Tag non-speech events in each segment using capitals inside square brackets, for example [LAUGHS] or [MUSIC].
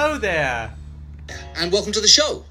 hello there. And welcome to the show.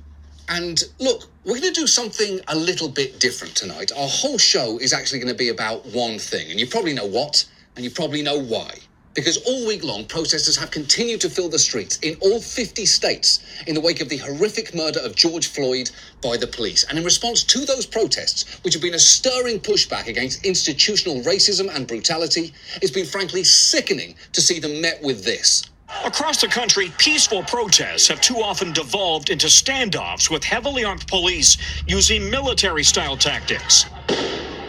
And look, we're going to do something a little bit different tonight. Our whole show is actually going to be about one thing, and you probably know what, and you probably know why. Because all week long, protesters have continued to fill the streets in all 50 states in the wake of the horrific murder of George Floyd by the police. And in response to those protests, which have been a stirring pushback against institutional racism and brutality, it's been frankly sickening to see them met with this. Across the country, peaceful protests have too often devolved into standoffs with heavily armed police using military style tactics.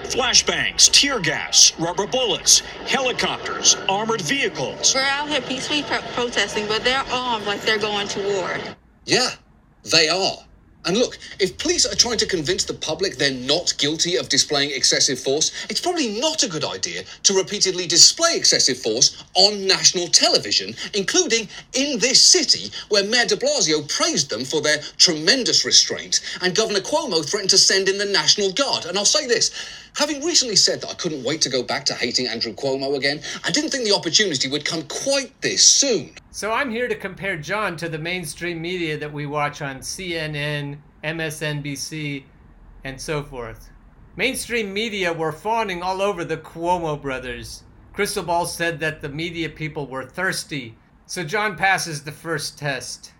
Flashbangs, tear gas, rubber bullets, helicopters, armored vehicles. We're out here peacefully pro- protesting, but they're armed like they're going to war. Yeah, they are. And look, if police are trying to convince the public they're not guilty of displaying excessive force, it's probably not a good idea to repeatedly display excessive force on national television, including in this city, where Mayor de Blasio praised them for their tremendous restraint, and Governor Cuomo threatened to send in the National Guard. And I'll say this having recently said that I couldn't wait to go back to hating Andrew Cuomo again, I didn't think the opportunity would come quite this soon. So I'm here to compare John to the mainstream media that we watch on CNN, MSNBC, and so forth. Mainstream media were fawning all over the Cuomo brothers. Krystal Ball said that the media people were thirsty. So John passes the first test.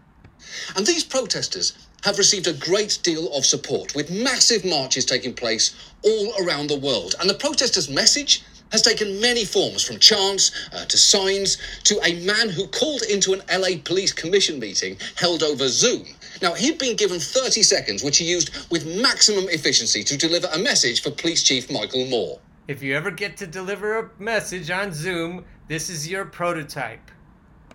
And these protesters have received a great deal of support, with massive marches taking place all around the world. And the protesters' message has taken many forms, from chants uh, to signs to a man who called into an LA Police Commission meeting held over Zoom. Now, he'd been given 30 seconds, which he used with maximum efficiency to deliver a message for Police Chief Michael Moore. If you ever get to deliver a message on Zoom, this is your prototype.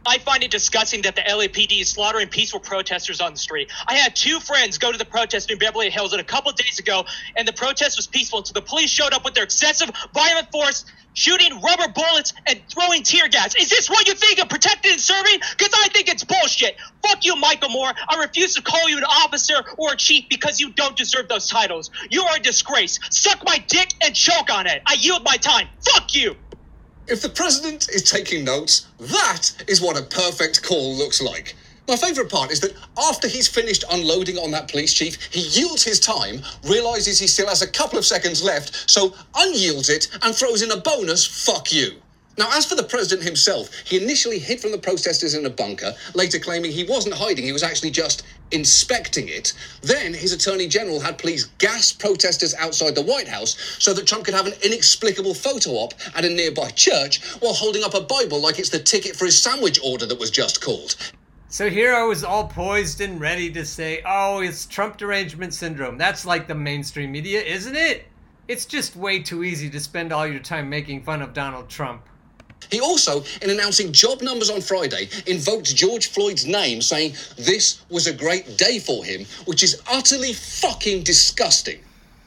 I find it disgusting that the LAPD is slaughtering peaceful protesters on the street. I had two friends go to the protest in Beverly Hills a couple days ago, and the protest was peaceful until the police showed up with their excessive violent force, shooting rubber bullets and throwing tear gas. Is this what you think of protecting and serving? Because I think it's bullshit. Fuck you, Michael Moore. I refuse to call you an officer or a chief because you don't deserve those titles. You are a disgrace. Suck my dick and choke on it. I yield my time. Fuck you. If the president is taking notes, that is what a perfect call looks like. My favourite part is that after he's finished unloading on that police chief, he yields his time, realises he still has a couple of seconds left, so unyields it and throws in a bonus fuck you. Now, as for the president himself, he initially hid from the protesters in a bunker, later claiming he wasn't hiding, he was actually just inspecting it. Then his attorney general had police gas protesters outside the White House so that Trump could have an inexplicable photo op at a nearby church while holding up a Bible like it's the ticket for his sandwich order that was just called. So here I was all poised and ready to say, oh, it's Trump derangement syndrome. That's like the mainstream media, isn't it? It's just way too easy to spend all your time making fun of Donald Trump. He also, in announcing job numbers on Friday, invoked George Floyd's name, saying this was a great day for him, which is utterly fucking disgusting.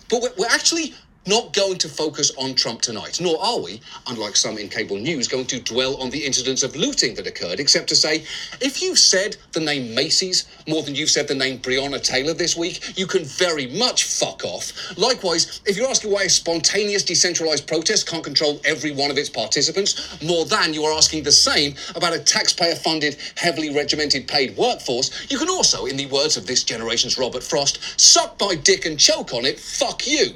But we're, actually not going to focus on Trump tonight, nor are we, unlike some in cable news, going to dwell on the incidents of looting that occurred, except to say, if you've said the name Macy's more than you've said the name Breonna Taylor this week, you can very much fuck off. Likewise, if you're asking why a spontaneous decentralized protest can't control every one of its participants, more than you are asking the same about a taxpayer funded, heavily regimented paid workforce, you can also, in the words of this generation's Robert Frost, suck my dick and choke on it, fuck you.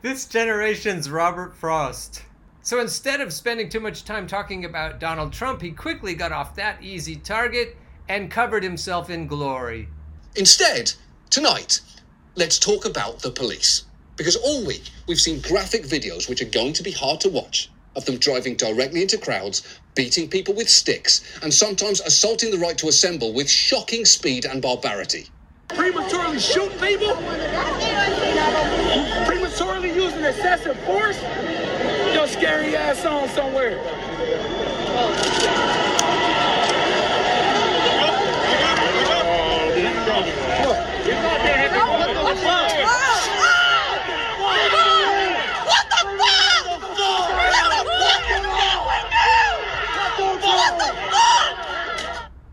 This generation's Robert Frost. So instead of spending too much time talking about Donald Trump, he quickly got off that easy target and covered himself in glory. Instead, tonight, let's talk about the police. Because all week we've seen graphic videos which are going to be hard to watch of them driving directly into crowds, beating people with sticks, and sometimes assaulting the right to assemble with shocking speed and barbarity. prematurely shoot people, prematurely using excessive force, your scary ass on somewhere.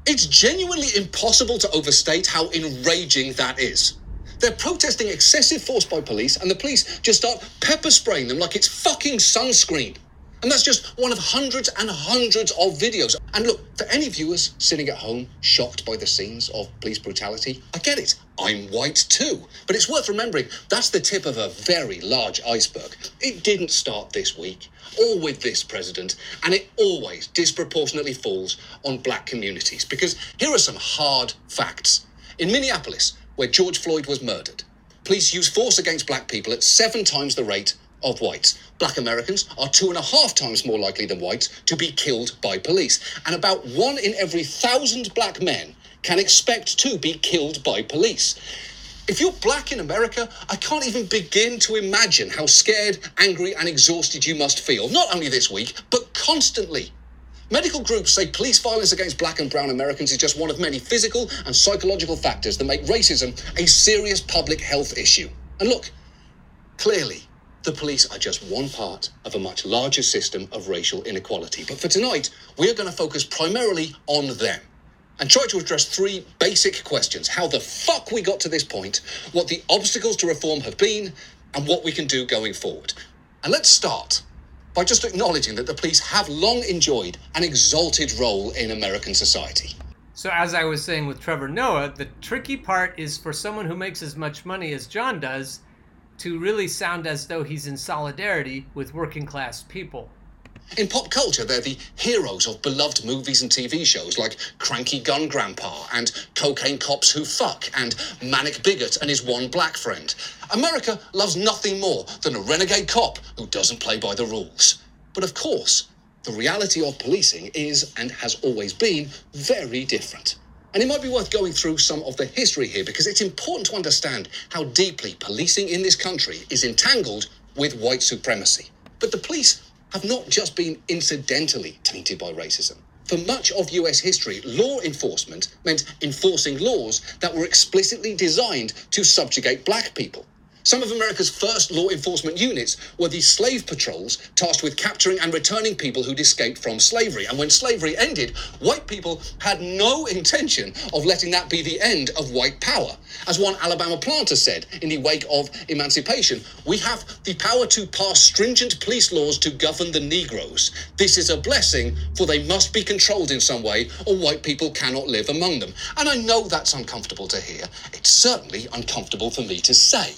It's genuinely impossible to overstate how enraging that is. They're protesting excessive force by police, and the police just start pepper spraying them like it's fucking sunscreen. And that's just one of hundreds and hundreds of videos. And look, for any viewers sitting at home shocked by the scenes of police brutality, I get it. I'm white too. But it's worth remembering that's the tip of a very large iceberg. It didn't start this week or with this president, and it always disproportionately falls on black communities. Because here are some hard facts. In Minneapolis, where George Floyd was murdered, police use force against black people at seven times the rate of whites. Black Americans are two and a half times more likely than whites to be killed by police. And about one in every thousand black men can expect to be killed by police. If you're black in America, I can't even begin to imagine how scared, angry, and exhausted you must feel, not only this week, but constantly. Medical groups say police violence against black and brown Americans is just one of many physical and psychological factors that make racism a serious public health issue. And look, clearly, the police are just one part of a much larger system of racial inequality. But for tonight, we are going to focus primarily on them and try to address three basic questions how the fuck we got to this point, what the obstacles to reform have been, and what we can do going forward. And let's start by just acknowledging that the police have long enjoyed an exalted role in American society. So, as I was saying with Trevor Noah, the tricky part is for someone who makes as much money as John does to really sound as though he's in solidarity with working class people. In pop culture, they're the heroes of beloved movies and TV shows like Cranky Gun Grandpa and Cocaine Cops Who Fuck and Manic Bigot and his one black friend. America loves nothing more than a renegade cop who doesn't play by the rules. But of course, the reality of policing is and has always been very different. And it might be worth going through some of the history here because it's important to understand how deeply policing in this country is entangled with white supremacy. But the police have not just been incidentally tainted by racism. For much of US history, law enforcement meant enforcing laws that were explicitly designed to subjugate black people. Some of America's first law enforcement units were the slave patrols tasked with capturing and returning people who'd escaped from slavery. And when slavery ended, white people had no intention of letting that be the end of white power. As one Alabama planter said in the wake of emancipation, we have the power to pass stringent police laws to govern the Negroes. This is a blessing, for they must be controlled in some way, or white people cannot live among them. And I know that's uncomfortable to hear. It's certainly uncomfortable for me to say.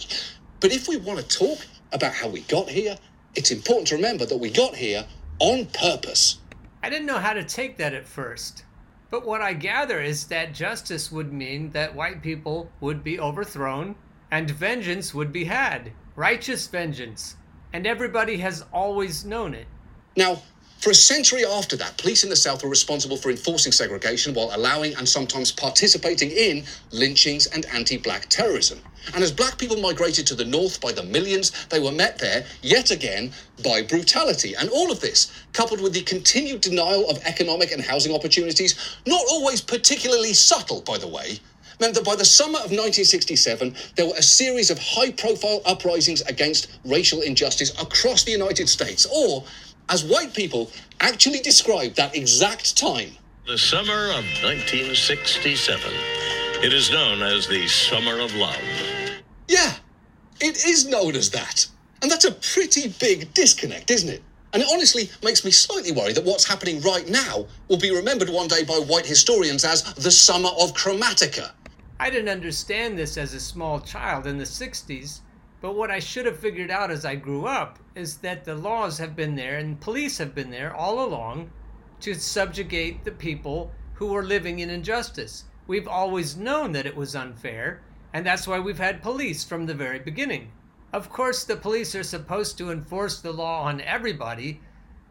But if we want to talk about how we got here, it's important to remember that we got here on purpose. I didn't know how to take that at first. But what I gather is that justice would mean that white people would be overthrown and vengeance would be had. Righteous vengeance. And everybody has always known it. Now, for a century after that, police in the South were responsible for enforcing segregation while allowing and sometimes participating in lynchings and anti black terrorism. And as black people migrated to the North by the millions, they were met there, yet again, by brutality. And all of this, coupled with the continued denial of economic and housing opportunities, not always particularly subtle, by the way, meant that by the summer of 1967, there were a series of high profile uprisings against racial injustice across the United States, or as white people actually described that exact time. The summer of 1967. It is known as the Summer of Love. Yeah, it is known as that. And that's a pretty big disconnect, isn't it? And it honestly makes me slightly worried that what's happening right now will be remembered one day by white historians as the Summer of Chromatica. I didn't understand this as a small child in the 60s, but what I should have figured out as I grew up is that the laws have been there and police have been there all along to subjugate the people who are living in injustice. We've always known that it was unfair, and that's why we've had police from the very beginning. Of course, the police are supposed to enforce the law on everybody,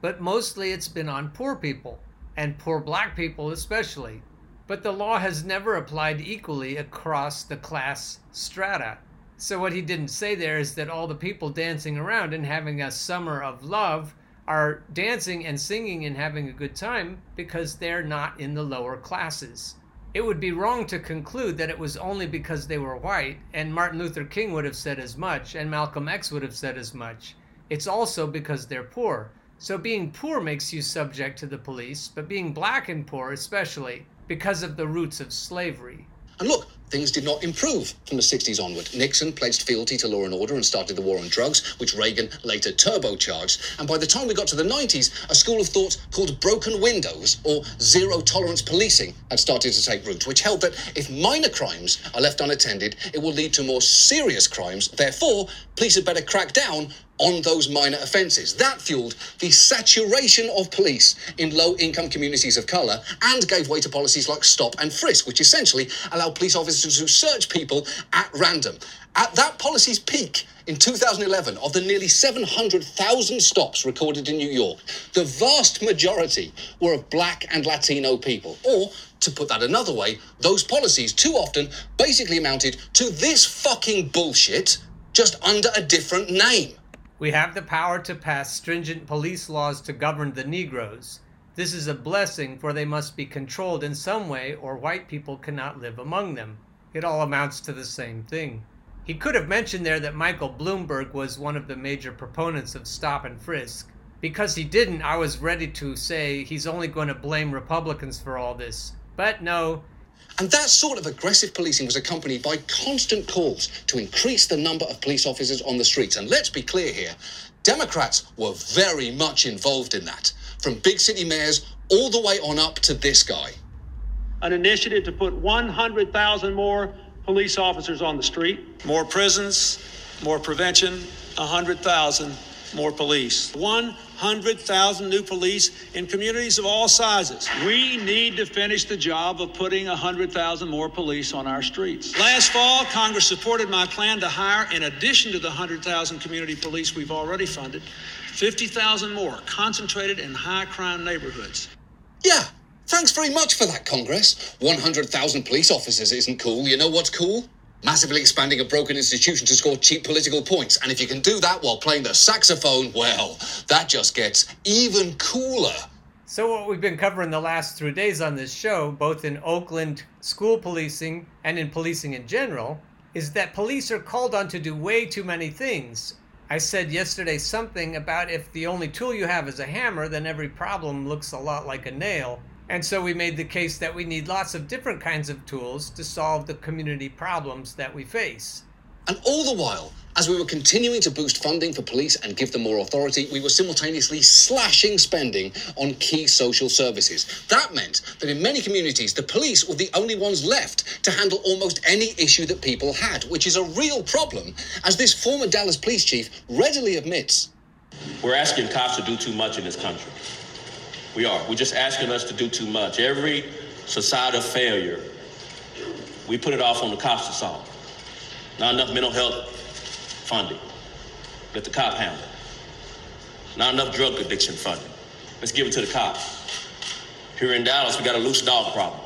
but mostly it's been on poor people, and poor black people especially. But the law has never applied equally across the class strata. So, what he didn't say there is that all the people dancing around and having a summer of love are dancing and singing and having a good time because they're not in the lower classes. It would be wrong to conclude that it was only because they were white, and Martin Luther King would have said as much, and Malcolm X would have said as much. It's also because they're poor. So, being poor makes you subject to the police, but being black and poor especially, because of the roots of slavery. And look, things did not improve from the 60s onward. Nixon pledged fealty to law and order and started the war on drugs, which Reagan later turbocharged. And by the time we got to the 90s, a school of thought called broken windows or zero tolerance policing had started to take root, which held that if minor crimes are left unattended, it will lead to more serious crimes. Therefore, police had better crack down on those minor offences. That fueled the saturation of police in low income communities of colour and gave way to policies like stop and frisk, which essentially allow police officers to search people at random. At that policy's peak in 2011, of the nearly 700,000 stops recorded in New York, the vast majority were of black and Latino people. Or, to put that another way, those policies too often basically amounted to this fucking bullshit just under a different name. We have the power to pass stringent police laws to govern the Negroes. This is a blessing, for they must be controlled in some way, or white people cannot live among them. It all amounts to the same thing. He could have mentioned there that Michael Bloomberg was one of the major proponents of stop and frisk. Because he didn't, I was ready to say he's only going to blame Republicans for all this. But no, and that sort of aggressive policing was accompanied by constant calls to increase the number of police officers on the streets. And let's be clear here Democrats were very much involved in that, from big city mayors all the way on up to this guy. An initiative to put 100,000 more police officers on the street. More prisons, more prevention, 100,000 more police. 100,000 new police in communities of all sizes. We need to finish the job of putting 100,000 more police on our streets. Last fall, Congress supported my plan to hire, in addition to the 100,000 community police we've already funded, 50,000 more concentrated in high crime neighborhoods. Yeah, thanks very much for that, Congress. 100,000 police officers isn't cool. You know what's cool? Massively expanding a broken institution to score cheap political points. And if you can do that while playing the saxophone, well, that just gets even cooler. So, what we've been covering the last three days on this show, both in Oakland school policing and in policing in general, is that police are called on to do way too many things. I said yesterday something about if the only tool you have is a hammer, then every problem looks a lot like a nail. And so we made the case that we need lots of different kinds of tools to solve the community problems that we face. And all the while, as we were continuing to boost funding for police and give them more authority, we were simultaneously slashing spending on key social services. That meant that in many communities, the police were the only ones left to handle almost any issue that people had, which is a real problem, as this former Dallas police chief readily admits. We're asking cops to do too much in this country. We are. We're just asking us to do too much. Every societal failure, we put it off on the cops to solve. Not enough mental health funding. Let the cop handle it. Not enough drug addiction funding. Let's give it to the cops. Here in Dallas, we got a loose dog problem.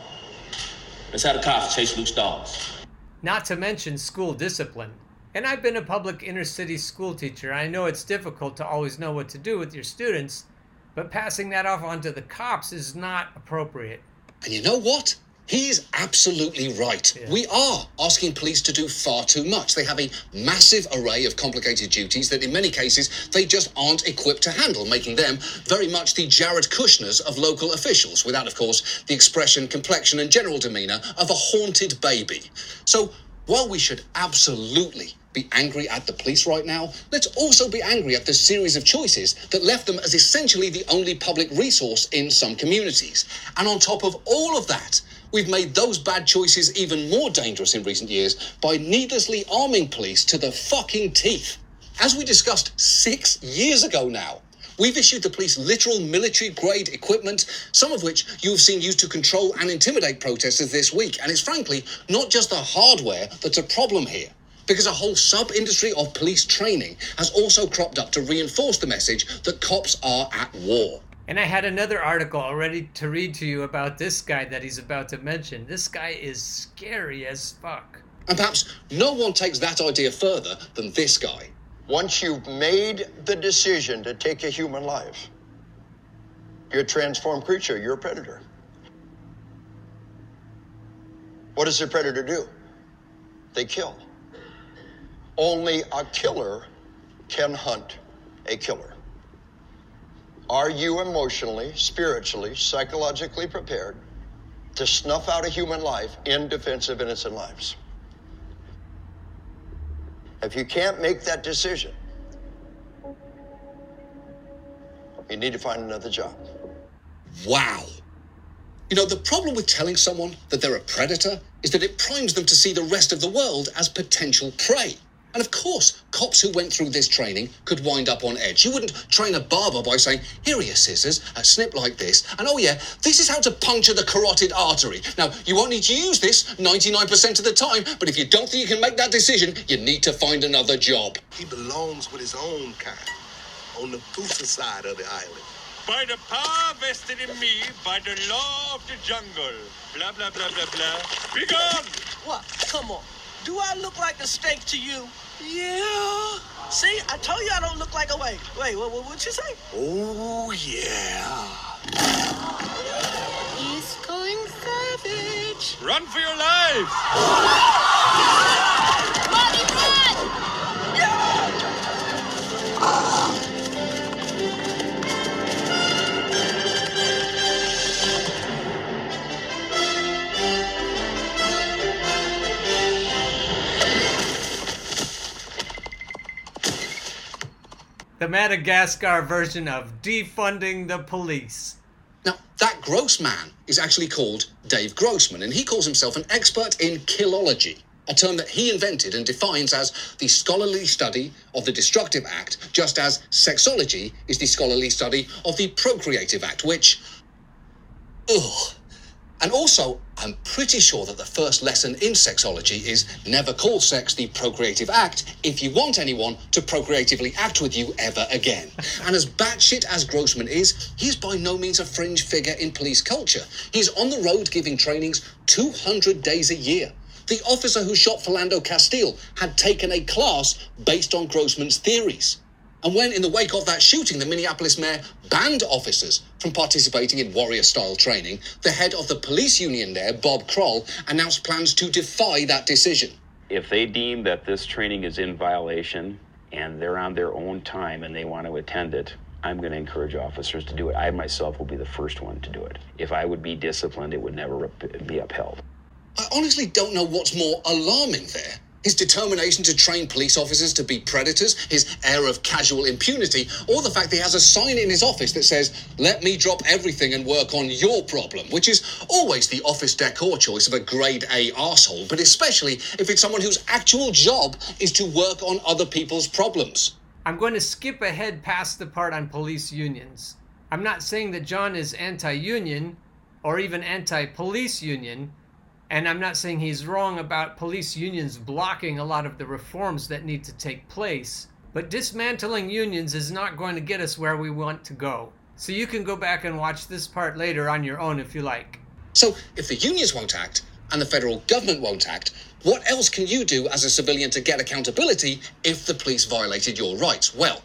Let's have the cops chase loose dogs. Not to mention school discipline. And I've been a public inner city school teacher. I know it's difficult to always know what to do with your students, but passing that off onto the cops is not appropriate. And you know what? He's absolutely right. Yeah. We are asking police to do far too much. They have a massive array of complicated duties that, in many cases, they just aren't equipped to handle, making them very much the Jared Kushners of local officials, without, of course, the expression, complexion, and general demeanor of a haunted baby. So, while we should absolutely be angry at the police right now, let's also be angry at the series of choices that left them as essentially the only public resource in some communities. And on top of all of that, we've made those bad choices even more dangerous in recent years by needlessly arming police to the fucking teeth. As we discussed six years ago now, We've issued the police literal military grade equipment, some of which you have seen used to control and intimidate protesters this week. And it's frankly not just the hardware that's a problem here because a whole sub industry of police training has also cropped up to reinforce the message that cops are at war. And I had another article already to read to you about this guy that he's about to mention. This guy is scary as fuck. And perhaps no one takes that idea further than this guy. Once you've made the decision to take a human life, you're a transformed creature, you're a predator. What does a predator do? They kill. Only a killer can hunt a killer. Are you emotionally, spiritually, psychologically prepared to snuff out a human life in defense of innocent lives. If you can't make that decision, you need to find another job. Wow. You know, the problem with telling someone that they're a predator is that it primes them to see the rest of the world as potential prey. And of course, cops who went through this training could wind up on edge. You wouldn't train a barber by saying, here are your scissors, a snip like this, and oh yeah, this is how to puncture the carotid artery. Now, you won't need to use this 99% of the time, but if you don't think you can make that decision, you need to find another job. He belongs with his own kind on the fossa side of the island. By the power vested in me by the law of the jungle. Blah, blah, blah, blah, blah. Be gone! What? Come on. Do I look like a snake to you? Yeah. See, I told you I don't look like a wait. Wait, what, what would you say? Oh, yeah. He's going savage. Run for your lives! The Madagascar version of defunding the police. Now, that Grossman is actually called Dave Grossman, and he calls himself an expert in killology, a term that he invented and defines as the scholarly study of the destructive act, just as sexology is the scholarly study of the procreative act, which. Ugh. And also, I'm pretty sure that the first lesson in sexology is never call sex the procreative act if you want anyone to procreatively act with you ever again. [LAUGHS] and as batshit as Grossman is, he's by no means a fringe figure in police culture. He's on the road giving trainings 200 days a year. The officer who shot Philando Castile had taken a class based on Grossman's theories. And when, in the wake of that shooting, the Minneapolis mayor banned officers from participating in warrior style training, the head of the police union there, Bob Kroll, announced plans to defy that decision. If they deem that this training is in violation and they're on their own time and they want to attend it, I'm going to encourage officers to do it. I myself will be the first one to do it. If I would be disciplined, it would never be upheld. I honestly don't know what's more alarming there. His determination to train police officers to be predators, his air of casual impunity, or the fact that he has a sign in his office that says, Let me drop everything and work on your problem, which is always the office decor choice of a grade A asshole, but especially if it's someone whose actual job is to work on other people's problems. I'm going to skip ahead past the part on police unions. I'm not saying that John is anti union or even anti police union, and I'm not saying he's wrong about police unions blocking a lot of the reforms that need to take place, but dismantling unions is not going to get us where we want to go. So you can go back and watch this part later on your own if you like. So, if the unions won't act and the federal government won't act, what else can you do as a civilian to get accountability if the police violated your rights? Well,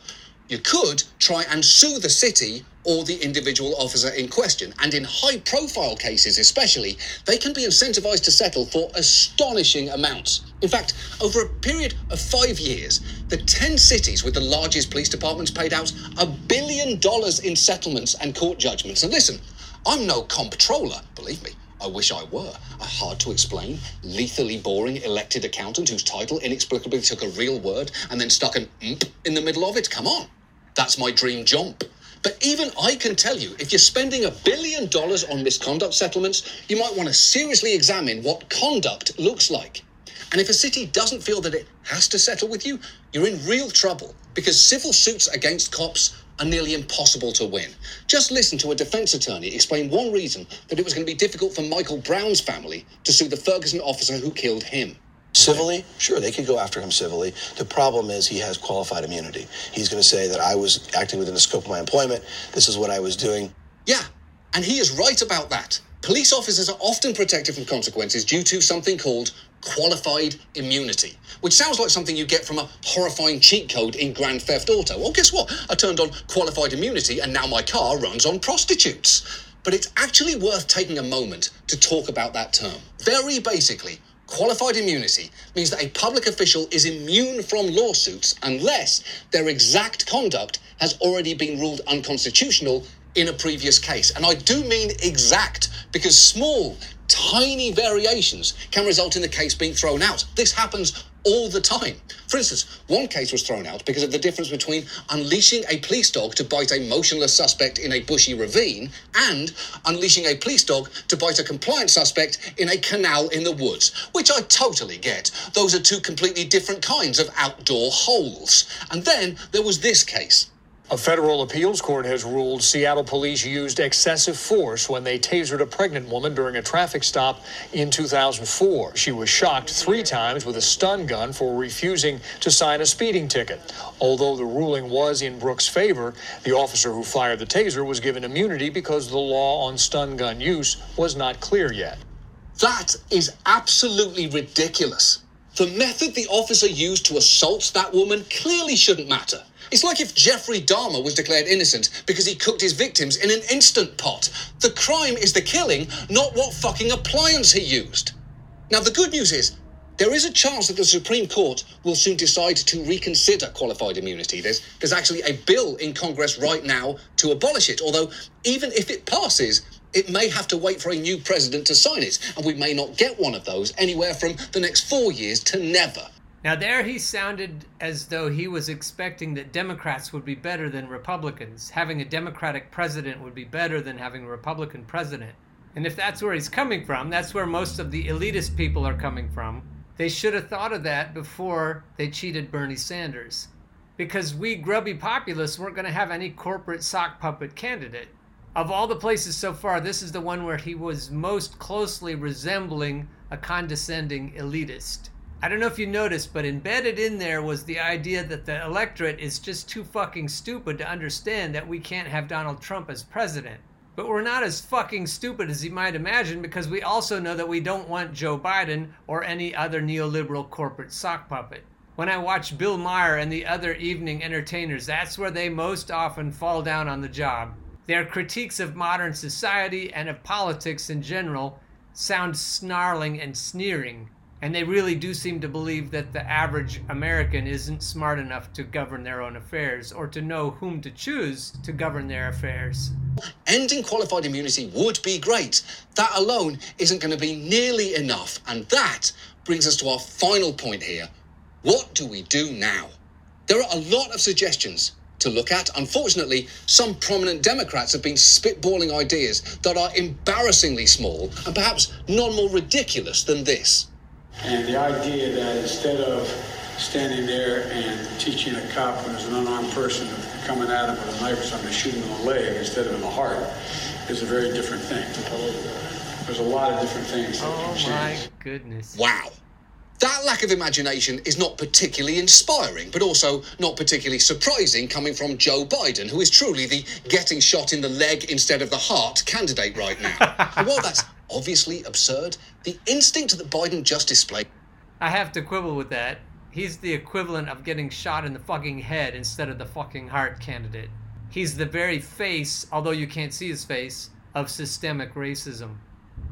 you could try and sue the city or the individual officer in question. And in high profile cases, especially, they can be incentivized to settle for astonishing amounts. In fact, over a period of five years, the 10 cities with the largest police departments paid out a billion dollars in settlements and court judgments. And listen, I'm no comptroller, believe me. I wish I were. A hard to explain, lethally boring elected accountant whose title inexplicably took a real word and then stuck an imp in the middle of it. Come on. That's my dream job. But even I can tell you, if you're spending a billion dollars on misconduct settlements, you might want to seriously examine what conduct looks like. And if a city doesn't feel that it has to settle with you, you're in real trouble because civil suits against cops are nearly impossible to win. Just listen to a defense attorney explain one reason that it was going to be difficult for Michael Brown's family to sue the Ferguson officer who killed him. Civilly, sure, they could go after him civilly. The problem is he has qualified immunity. He's going to say that I was acting within the scope of my employment. This is what I was doing. Yeah, and he is right about that. Police officers are often protected from consequences due to something called qualified immunity, which sounds like something you get from a horrifying cheat code in Grand Theft Auto. Well, guess what? I turned on qualified immunity and now my car runs on prostitutes. But it's actually worth taking a moment to talk about that term. Very basically, Qualified immunity means that a public official is immune from lawsuits unless their exact conduct has already been ruled unconstitutional in a previous case. And I do mean exact because small, tiny variations can result in the case being thrown out. This happens all the time. For instance, one case was thrown out because of the difference between unleashing a police dog to bite a motionless suspect in a bushy ravine and unleashing a police dog to bite a compliant suspect in a canal in the woods, which I totally get. Those are two completely different kinds of outdoor holes. And then there was this case. A federal appeals court has ruled Seattle police used excessive force when they tasered a pregnant woman during a traffic stop in 2004. She was shocked three times with a stun gun for refusing to sign a speeding ticket. Although the ruling was in Brooks' favor, the officer who fired the taser was given immunity because the law on stun gun use was not clear yet. That is absolutely ridiculous. The method the officer used to assault that woman clearly shouldn't matter. It's like if Jeffrey Dahmer was declared innocent because he cooked his victims in an instant pot. The crime is the killing, not what fucking appliance he used. Now, the good news is, there is a chance that the Supreme Court will soon decide to reconsider qualified immunity. There's, there's actually a bill in Congress right now to abolish it, although, even if it passes, it may have to wait for a new president to sign it, and we may not get one of those anywhere from the next four years to never. Now, there he sounded as though he was expecting that Democrats would be better than Republicans. Having a Democratic president would be better than having a Republican president. And if that's where he's coming from, that's where most of the elitist people are coming from. They should have thought of that before they cheated Bernie Sanders. Because we grubby populists weren't going to have any corporate sock puppet candidate. Of all the places so far, this is the one where he was most closely resembling a condescending elitist. I don't know if you noticed, but embedded in there was the idea that the electorate is just too fucking stupid to understand that we can't have Donald Trump as president. But we're not as fucking stupid as you might imagine because we also know that we don't want Joe Biden or any other neoliberal corporate sock puppet. When I watch Bill Maher and the other evening entertainers, that's where they most often fall down on the job. Their critiques of modern society and of politics in general sound snarling and sneering. And they really do seem to believe that the average American isn't smart enough to govern their own affairs or to know whom to choose to govern their affairs. Ending qualified immunity would be great. That alone isn't going to be nearly enough. And that brings us to our final point here. What do we do now? There are a lot of suggestions to look at. Unfortunately, some prominent Democrats have been spitballing ideas that are embarrassingly small and perhaps none more ridiculous than this. And the idea that instead of standing there and teaching a cop when there's an unarmed person coming at him with a knife or something, shooting him in the leg instead of in the heart is a very different thing. There's a lot of different things that Oh can my goodness. Wow. That lack of imagination is not particularly inspiring, but also not particularly surprising coming from Joe Biden, who is truly the getting shot in the leg instead of the heart candidate right now. [LAUGHS] and while that's obviously absurd, the instinct that Biden just displayed I have to quibble with that. He's the equivalent of getting shot in the fucking head instead of the fucking heart candidate. He's the very face, although you can't see his face, of systemic racism.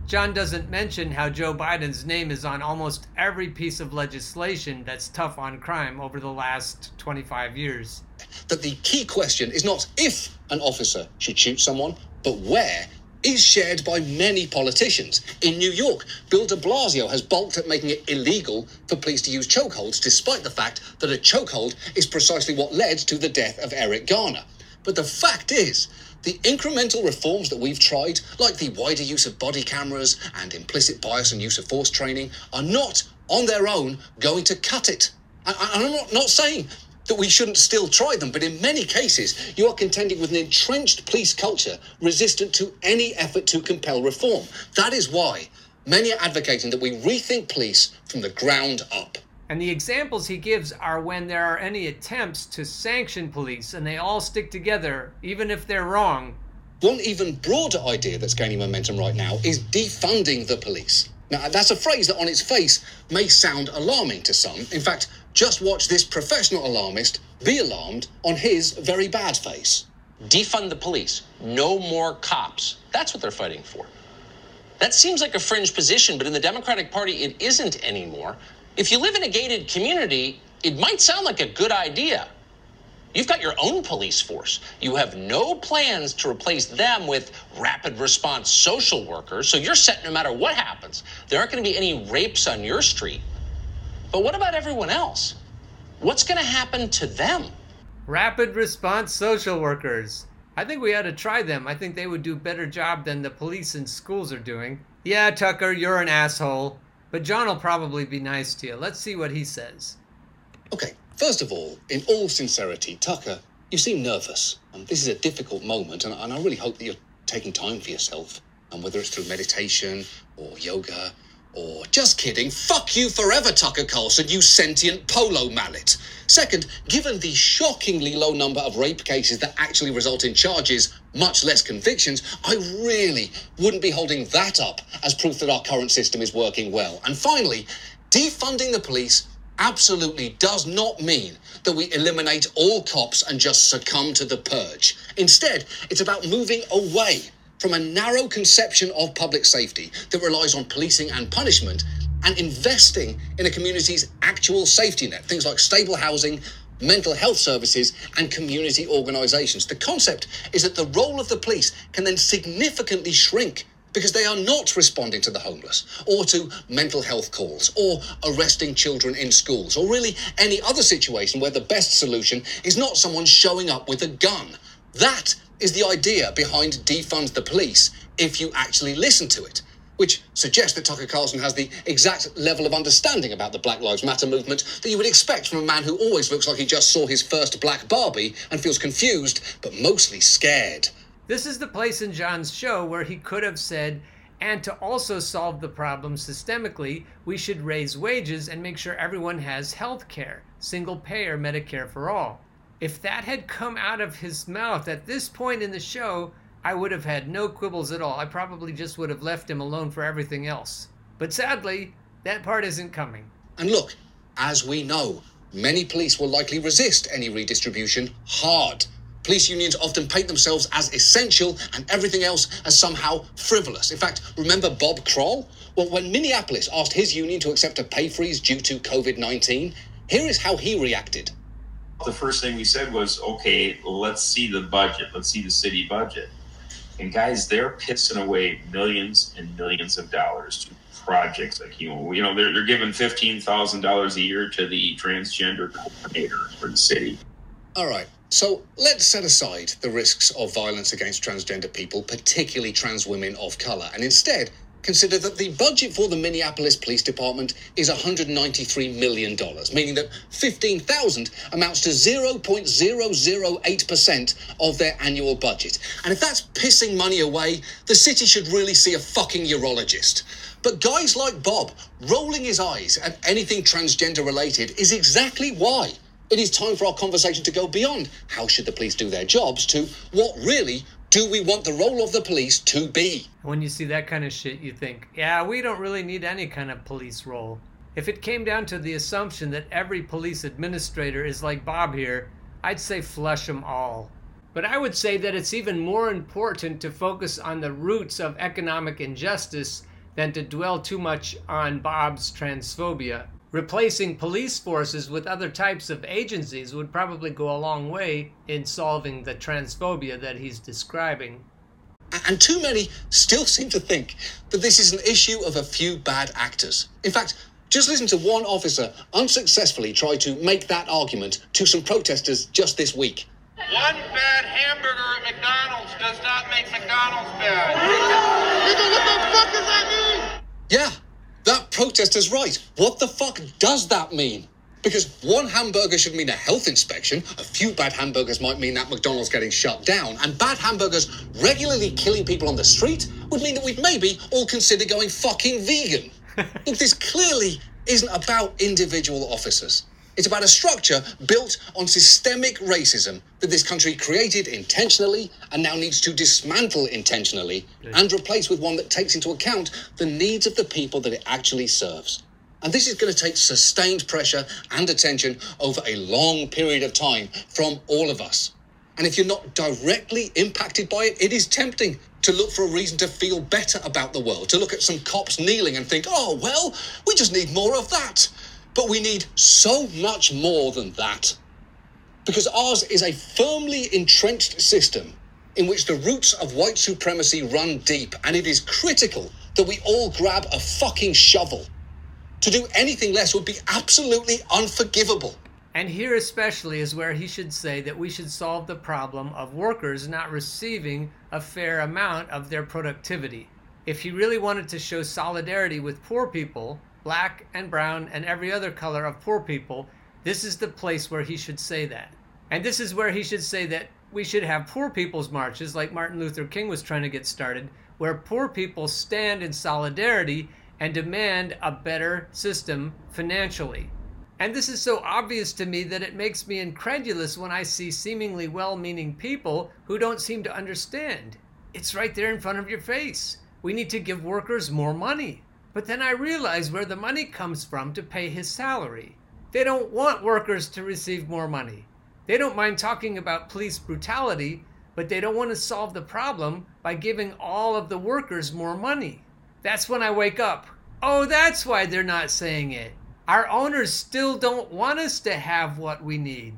John doesn't mention how Joe Biden's name is on almost every piece of legislation that's tough on crime over the last 25 years. that the key question is not if an officer should shoot someone, but where is shared by many politicians. In New York, Bill de Blasio has balked at making it illegal for police to use chokeholds, despite the fact that a chokehold is precisely what led to the death of Eric Garner. But the fact is, the incremental reforms that we've tried, like the wider use of body cameras and implicit bias and use of force training, are not on their own going to cut it. And I'm not, not saying that we shouldn't still try them, but in many cases, you are contending with an entrenched police culture resistant to any effort to compel reform. That is why many are advocating that we rethink police from the ground up. And the examples he gives are when there are any attempts to sanction police and they all stick together, even if they're wrong. One even broader idea that's gaining momentum right now is defunding the police. Now, that's a phrase that on its face may sound alarming to some. In fact, just watch this professional alarmist be alarmed on his very bad face. Defund the police. No more cops. That's what they're fighting for. That seems like a fringe position, but in the Democratic Party, it isn't anymore. If you live in a gated community, it might sound like a good idea. You've got your own police force. You have no plans to replace them with rapid response social workers. So you're set no matter what happens. There aren't going to be any rapes on your street. But what about everyone else? What's going to happen to them? Rapid response social workers. I think we ought to try them. I think they would do a better job than the police and schools are doing. Yeah, Tucker, you're an asshole. But John will probably be nice to you. Let's see what he says. Okay, first of all, in all sincerity, Tucker, you seem nervous. Um, this is a difficult moment, and, and I really hope that you're taking time for yourself. And whether it's through meditation or yoga or just kidding, fuck you forever, Tucker Carlson, you sentient polo mallet. Second, given the shockingly low number of rape cases that actually result in charges, much less convictions, I really wouldn't be holding that up as proof that our current system is working well. And finally, defunding the police absolutely does not mean that we eliminate all cops and just succumb to the purge. Instead, it's about moving away from a narrow conception of public safety that relies on policing and punishment and investing in a community's actual safety net, things like stable housing, mental health services, and community organisations. The concept is that the role of the police can then significantly shrink because they are not responding to the homeless or to mental health calls or arresting children in schools or really any other situation where the best solution is not someone showing up with a gun. That is the idea behind defund the police if you actually listen to it. Which suggests that Tucker Carlson has the exact level of understanding about the Black Lives Matter movement that you would expect from a man who always looks like he just saw his first black Barbie and feels confused, but mostly scared. This is the place in John's show where he could have said, and to also solve the problem systemically, we should raise wages and make sure everyone has health care, single payer Medicare for all. If that had come out of his mouth at this point in the show, I would have had no quibbles at all. I probably just would have left him alone for everything else. But sadly, that part isn't coming. And look, as we know, many police will likely resist any redistribution hard. Police unions often paint themselves as essential and everything else as somehow frivolous. In fact, remember Bob Kroll? Well, when Minneapolis asked his union to accept a pay freeze due to COVID 19, here is how he reacted. The first thing we said was, okay, let's see the budget, let's see the city budget. And guys, they're pissing away millions and millions of dollars to projects like you know, you know they're, they're giving fifteen thousand dollars a year to the transgender coordinator for the city. All right, so let's set aside the risks of violence against transgender people, particularly trans women of colour, and instead consider that the budget for the Minneapolis Police Department is $193 million, meaning that 15,000 amounts to 0.008% of their annual budget. And if that's pissing money away, the city should really see a fucking urologist. But guys like Bob rolling his eyes at anything transgender related is exactly why it is time for our conversation to go beyond how should the police do their jobs to what really do we want the role of the police to be? When you see that kind of shit, you think, yeah, we don't really need any kind of police role. If it came down to the assumption that every police administrator is like Bob here, I'd say flush them all. But I would say that it's even more important to focus on the roots of economic injustice than to dwell too much on Bob's transphobia. Replacing police forces with other types of agencies would probably go a long way in solving the transphobia that he's describing. And too many still seem to think that this is an issue of a few bad actors. In fact, just listen to one officer unsuccessfully try to make that argument to some protesters just this week. One bad hamburger at McDonald's does not make McDonald's bad. Nigga, what the fuck does that that protester's right. What the fuck does that mean? Because one hamburger should mean a health inspection, a few bad hamburgers might mean that McDonald's getting shut down, and bad hamburgers regularly killing people on the street would mean that we'd maybe all consider going fucking vegan. Look, [LAUGHS] this clearly isn't about individual officers. It's about a structure built on systemic racism that this country created intentionally and now needs to dismantle intentionally and replace with one that takes into account the needs of the people that it actually serves. And this is going to take sustained pressure and attention over a long period of time from all of us. And if you're not directly impacted by it, it is tempting to look for a reason to feel better about the world, to look at some cops kneeling and think, oh, well, we just need more of that. But we need so much more than that. Because ours is a firmly entrenched system in which the roots of white supremacy run deep, and it is critical that we all grab a fucking shovel. To do anything less would be absolutely unforgivable. And here, especially, is where he should say that we should solve the problem of workers not receiving a fair amount of their productivity. If he really wanted to show solidarity with poor people, black and brown and every other color of poor people, this is the place where he should say that. And this is where he should say that we should have poor people's marches, like Martin Luther King was trying to get started, where poor people stand in solidarity and demand a better system financially. And this is so obvious to me that it makes me incredulous when I see seemingly well meaning people who don't seem to understand. It's right there in front of your face. We need to give workers more money. But then I realize where the money comes from to pay his salary. They don't want workers to receive more money. They don't mind talking about police brutality, but they don't want to solve the problem by giving all of the workers more money. That's when I wake up. Oh, that's why they're not saying it. Our owners still don't want us to have what we need.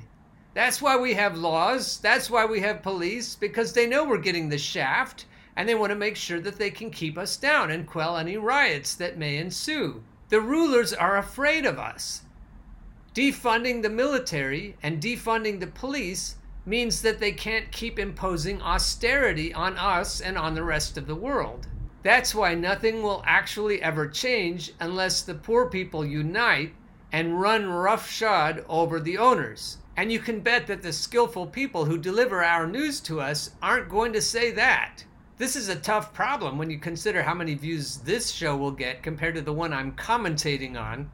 That's why we have laws. That's why we have police, because they know we're getting the shaft and they want to make sure that they can keep us down and quell any riots that may ensue. The rulers are afraid of us. Defunding the military and defunding the police means that they can't keep imposing austerity on us and on the rest of the world. That's why nothing will actually ever change unless the poor people unite and run roughshod over the owners. And you can bet that the skillful people who deliver our news to us aren't going to say that. This is a tough problem when you consider how many views this show will get compared to the one I'm commentating on.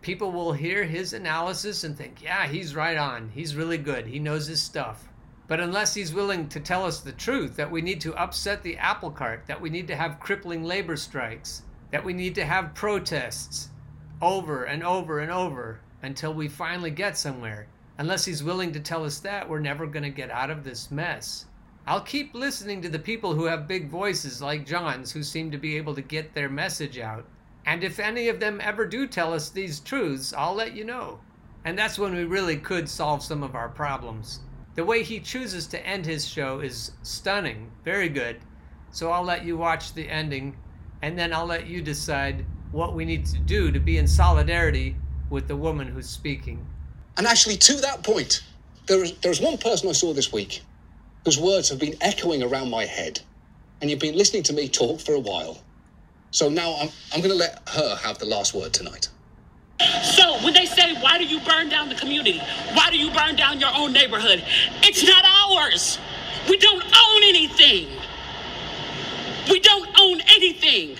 People will hear his analysis and think, yeah, he's right on. He's really good. He knows his stuff. But unless he's willing to tell us the truth that we need to upset the apple cart, that we need to have crippling labor strikes, that we need to have protests over and over and over until we finally get somewhere, unless he's willing to tell us that, we're never going to get out of this mess. I'll keep listening to the people who have big voices like John's who seem to be able to get their message out. And if any of them ever do tell us these truths, I'll let you know. And that's when we really could solve some of our problems. The way he chooses to end his show is stunning, very good. So I'll let you watch the ending, and then I'll let you decide what we need to do to be in solidarity with the woman who's speaking. And actually, to that point, there is, there's one person I saw this week whose words have been echoing around my head. And you've been listening to me talk for a while. So now I'm, I'm going to let her have the last word tonight. So when they say, why do you burn down the community? Why do you burn down your own neighborhood? It's not ours. We don't own anything. We don't own anything.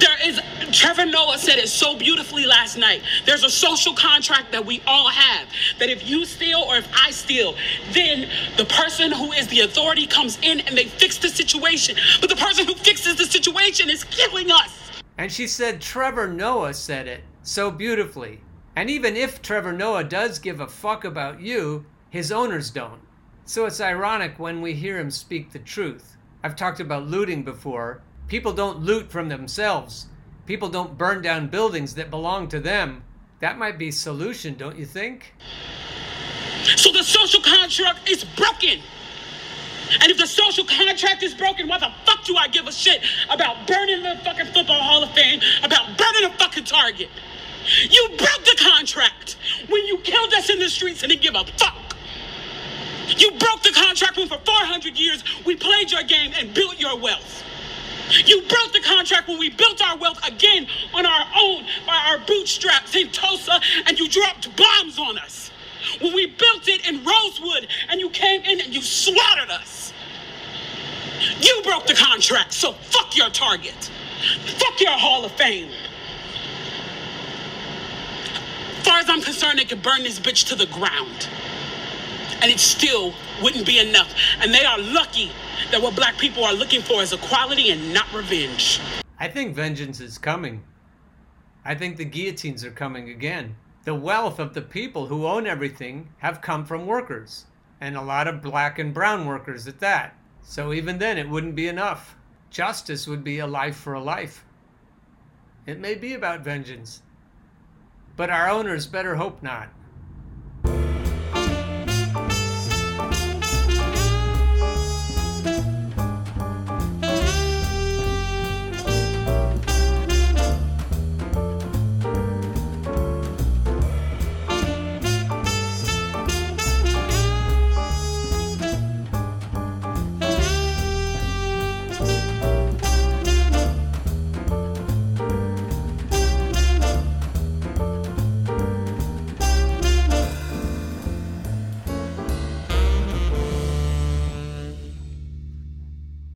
There is, Trevor Noah said it so beautifully last night. There's a social contract that we all have that if you steal or if I steal, then the person who is the authority comes in and they fix the situation. But the person who fixes the situation is killing us. And she said Trevor Noah said it so beautifully. And even if Trevor Noah does give a fuck about you, his owners don't. So it's ironic when we hear him speak the truth. I've talked about looting before. People don't loot from themselves. People don't burn down buildings that belong to them. That might be solution, don't you think? So the social contract is broken. And if the social contract is broken, why the fuck do I give a shit about burning the fucking Football Hall of Fame, about burning a fucking Target? You broke the contract when you killed us in the streets and didn't give a fuck. You broke the contract when for 400 years we played your game and built your wealth. You broke the contract when we built our wealth again on our own by our bootstraps in Tulsa and you dropped bombs on us. When we built it in Rosewood and you came in and you slaughtered us. You broke the contract, so fuck your target. Fuck your Hall of Fame. As far as I'm concerned, they could burn this bitch to the ground. And it still wouldn't be enough. And they are lucky that what black people are looking for is equality and not revenge. I think vengeance is coming. I think the guillotines are coming again. The wealth of the people who own everything have come from workers, and a lot of black and brown workers at that. So even then, it wouldn't be enough. Justice would be a life for a life. It may be about vengeance, but our owners better hope not.